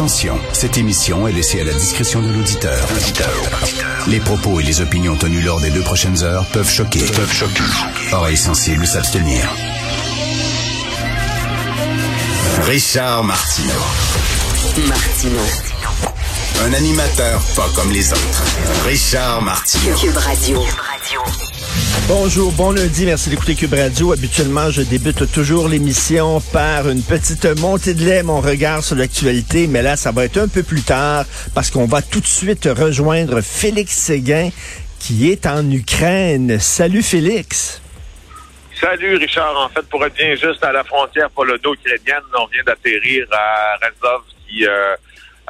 Attention, cette émission est laissée à la discrétion de l'auditeur. Les propos et les opinions tenues lors des deux prochaines heures peuvent choquer. Peuvent choquer. Oreilles sensibles s'abstenir. Richard Martineau. Martino. Un animateur pas comme les autres. Richard Martineau. Cube Radio. Bonjour, bon lundi, merci d'écouter Cube Radio. Habituellement, je débute toujours l'émission par une petite montée de lait, mon regard sur l'actualité, mais là, ça va être un peu plus tard parce qu'on va tout de suite rejoindre Félix Séguin qui est en Ukraine. Salut Félix. Salut Richard. En fait, pour être bien juste à la frontière polono-ukrainienne, on vient d'atterrir à Rezov, qui euh,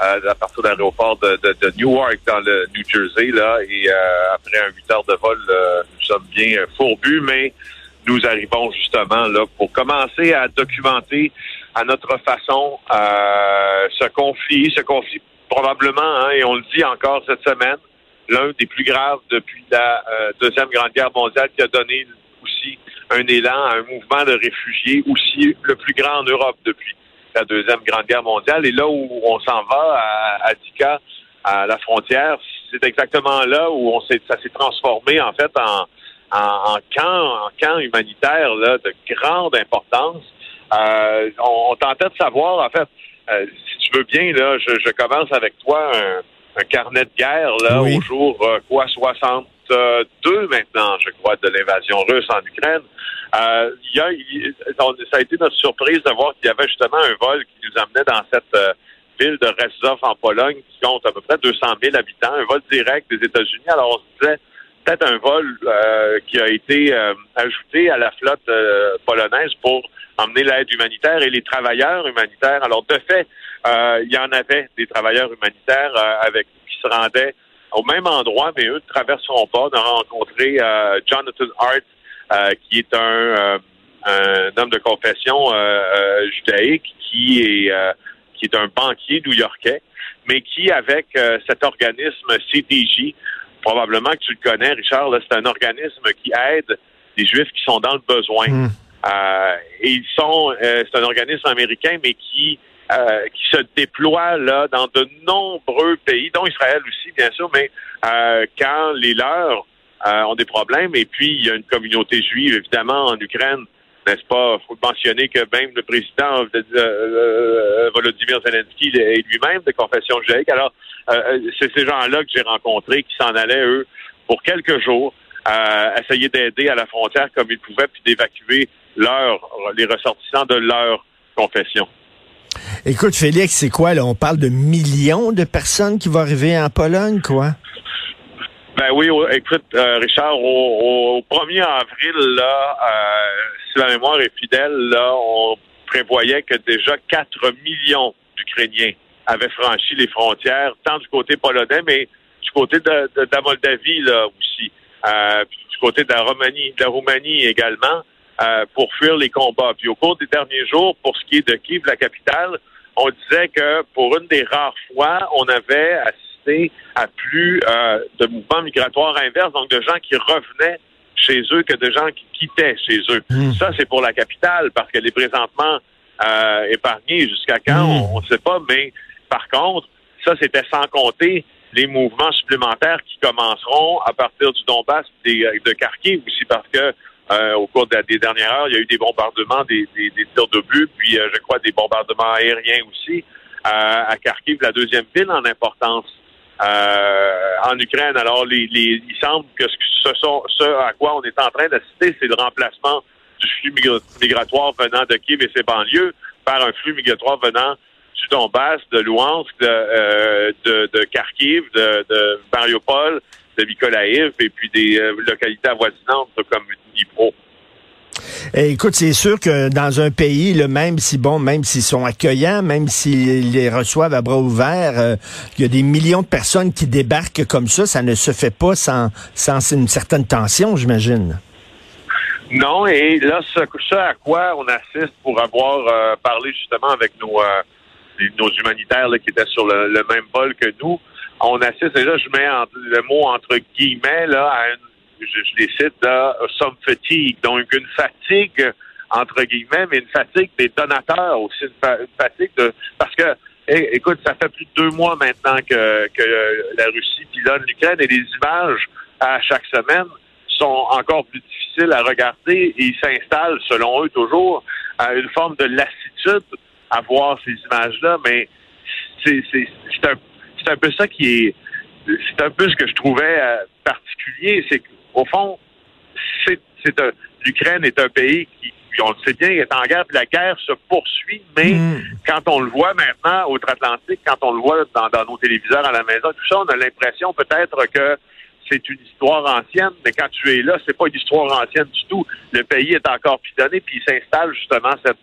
à partir de l'aéroport de, Newark dans le New Jersey là. Et euh, après un huit heures de vol, euh, nous sommes bien fourbus, mais nous arrivons justement là pour commencer à documenter à notre façon euh, ce conflit, ce conflit probablement, hein, et on le dit encore cette semaine, l'un des plus graves depuis la deuxième grande guerre mondiale qui a donné aussi un élan à un mouvement de réfugiés aussi le plus grand en Europe depuis la Deuxième Grande Guerre mondiale. Et là où on s'en va, à, Dika, à la frontière, c'est exactement là où on s'est, ça s'est transformé en fait en, en, en, camp, en camp humanitaire là, de grande importance. Euh, on, on, tentait de savoir, en fait, euh, si tu veux bien, là, je, je commence avec toi un, un, carnet de guerre là, Oui. au jour euh, quoi 62 maintenant, je crois, de l'invasion russe en Ukraine. Euh, ça a été notre surprise de voir qu'il y avait justement un vol qui nous amenait dans cette euh, ville de Rezov en Pologne qui compte à peu près 200 000 habitants, un vol direct des États-Unis. Alors on se disait peut-être un vol euh, qui a été euh, ajouté à la flotte euh, polonaise pour emmener l'aide humanitaire et les travailleurs humanitaires. Alors de fait, euh, il y en avait des travailleurs humanitaires euh, avec qui se rendaient au même endroit, mais eux ne traverseront pas. On a rencontré euh, Jonathan Hart, euh, qui est un, euh, un homme de confession euh, euh, judaïque, qui est euh, qui est un banquier new-yorkais, mais qui, avec euh, cet organisme CDJ, probablement que tu le connais, Richard, c'est un organisme qui aide les Juifs qui sont dans le besoin. Hmm. Euh, et ils sont, euh, c'est un organisme américain, mais qui euh, qui se déploie là dans de nombreux pays, dont Israël aussi, bien sûr, mais euh, quand les leurs euh, ont des problèmes, et puis il y a une communauté juive, évidemment, en Ukraine, n'est-ce pas? faut mentionner que même le président euh, euh, Volodymyr Zelensky est lui-même de confession judaïque. Alors, c'est ces gens-là que j'ai rencontrés qui s'en allaient, eux, pour quelques jours, essayer d'aider à la frontière comme ils pouvaient, puis d'évacuer leur, les ressortissants de leur confession. Écoute Félix, c'est quoi là? On parle de millions de personnes qui vont arriver en Pologne, quoi? Ben oui, au- écoute, euh, Richard, au, au 1er avril, là, euh, si la mémoire est fidèle, là, on prévoyait que déjà 4 millions d'Ukrainiens avaient franchi les frontières, tant du côté polonais, mais du côté de, la Moldavie, là, aussi. Euh, puis du côté de la Roumanie, de la Roumanie également, pour fuir les combats. Puis au cours des derniers jours, pour ce qui est de Kiev, la capitale, on disait que pour une des rares fois, on avait assisté à plus euh, de mouvements migratoires inverses, donc de gens qui revenaient chez eux que de gens qui quittaient chez eux. Hmm. Ça, c'est pour la capitale, parce qu'elle est présentement euh, épargnée jusqu'à quand, Hmm. on ne sait pas, mais par contre, ça, c'était sans compter les mouvements supplémentaires qui commenceront à partir du Donbass des, de Kharkiv aussi, parce que euh, au cours de- des dernières heures, il y a eu des bombardements, des, des, des tirs de but, puis euh, je crois des bombardements aériens aussi euh, à Kharkiv, la deuxième ville en importance euh, en Ukraine. Alors, les, les, il semble que ce, sont, ce à quoi on est en train d'assister, c'est le remplacement du flux migra- migratoire venant de Kiev et ses banlieues par un flux migratoire venant du Donbass, de Luhansk, de, euh, de, de Kharkiv, de, de Mariupol, de Mykolaiv et puis des euh, localités avoisinantes comme Dnipro. Eh, écoute, c'est sûr que dans un pays, même si bon, même s'ils sont accueillants, même s'ils les reçoivent à bras ouverts, euh, il y a des millions de personnes qui débarquent comme ça, ça ne se fait pas sans, sans une certaine tension, j'imagine. Non, et là, ce, ce à quoi on assiste pour avoir euh, parlé justement avec nos, euh, nos humanitaires là, qui étaient sur le, le même vol que nous, on assiste, et là, je mets en- le mot entre guillemets, là, à une, je, je les cite, là, some fatigue, donc une fatigue, entre guillemets, mais une fatigue des donateurs aussi, une, fa- une fatigue de, parce que, écoute, ça fait plus de deux mois maintenant que, que la Russie pilonne l'Ukraine et les images à chaque semaine sont encore plus difficiles à regarder et ils s'installent, selon eux toujours, à une forme de lassitude à voir ces images-là, mais c'est un, un peu ça qui est c'est un peu ce que je trouvais euh, particulier, c'est qu'au fond, c'est l'Ukraine est un pays qui, on le sait bien, est en guerre, puis la guerre se poursuit, mais mm. quand on le voit maintenant outre-Atlantique, quand on le voit dans, dans, nos téléviseurs à la maison, tout ça, on a l'impression peut-être que c'est une histoire ancienne, mais quand tu es là, c'est pas une histoire ancienne du tout. Le pays est encore pilonné, puis il s'installe justement cette,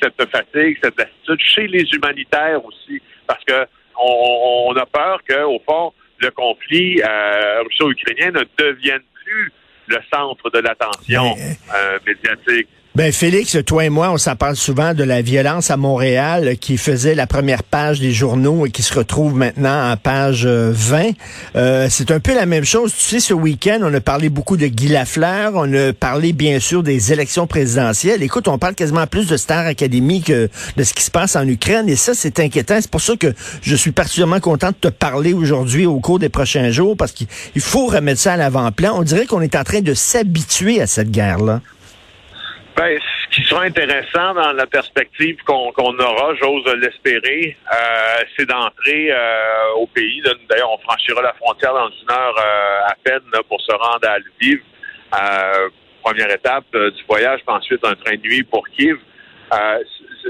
cette fatigue, cette lassitude chez les humanitaires aussi, parce que on, a peur qu'au fond, le conflit euh, russo-ukrainien ne devienne plus le centre de l'attention euh, médiatique. Ben Félix, toi et moi, on s'en parle souvent de la violence à Montréal qui faisait la première page des journaux et qui se retrouve maintenant en page 20. Euh, c'est un peu la même chose. Tu sais, ce week-end, on a parlé beaucoup de Guy Lafleur, on a parlé bien sûr des élections présidentielles. Écoute, on parle quasiment plus de Star Academy que de ce qui se passe en Ukraine et ça, c'est inquiétant. C'est pour ça que je suis particulièrement content de te parler aujourd'hui au cours des prochains jours parce qu'il faut remettre ça à l'avant-plan. On dirait qu'on est en train de s'habituer à cette guerre-là. Ben, ce qui sera intéressant dans la perspective qu'on aura, j'ose l'espérer, euh, c'est d'entrer euh, au pays. D'ailleurs, on franchira la frontière dans une heure euh, à peine pour se rendre à Lviv. première étape du voyage, puis ensuite un train de nuit pour Kiev.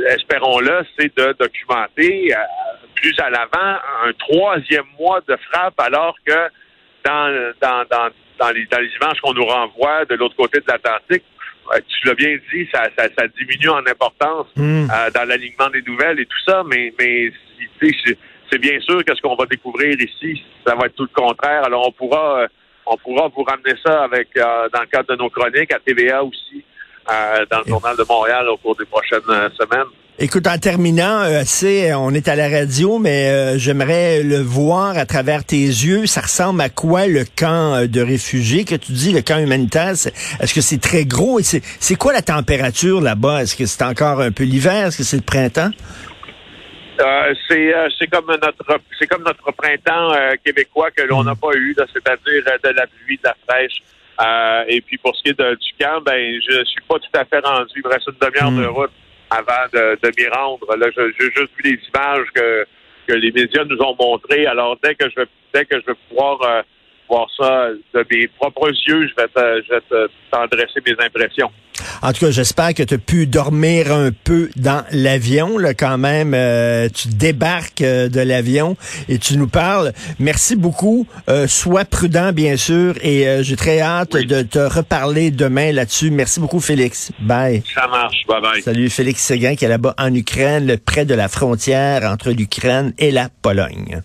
Espérons-le, c'est de documenter plus à l'avant un troisième mois de frappe, alors que dans, dans, dans, dans les, dans les images qu'on nous renvoie de l'autre côté de l'Atlantique, tu l'as bien dit, ça, ça, diminue en importance hmm. euh, dans l'alignement des nouvelles et tout ça, mais, mais c'est bien sûr que ce qu'on va découvrir ici, ça va être tout le contraire. Alors on pourra, euh, on pourra vous ramener ça avec euh, dans le cadre de nos chroniques à TVA aussi, dans le journal de Montréal au cours des prochaines semaines. Écoute, en terminant, euh, c'est, on est à la radio, mais euh, j'aimerais le voir à travers tes yeux. Ça ressemble à quoi le camp euh, de réfugiés? Que tu dis, le camp humanitaire? Est-ce que c'est très gros? Et c'est quoi la température là-bas? Est-ce que c'est encore un peu l'hiver? Est-ce que c'est le printemps? c'est comme notre c'est comme notre printemps québécois que l'on n'a pas eu, c'est-à-dire de la pluie, de la fraîche. Et puis pour ce qui est du camp, ben je suis pas tout à fait rendu. Il me reste une demi-heure de hmm. route avant de, m'y rendre. Là, j'ai juste vu les images que, que les médias nous ont montrées. Alors, dès que je vais, dès que je vais pouvoir euh, voir ça de mes propres yeux, je vais, je vais t'en dresser mes impressions. En tout cas, j'espère que tu as pu dormir un peu dans l'avion. Là, quand même, euh, tu débarques euh, de l'avion et tu nous parles. Merci beaucoup. Euh, sois prudent, bien sûr, et j'ai très hâte de te reparler demain là-dessus. Merci beaucoup, Félix. Bye. Ça marche. Bye bye. Salut, Félix Séguin qui est là-bas en Ukraine, près de la frontière entre l'Ukraine et la Pologne.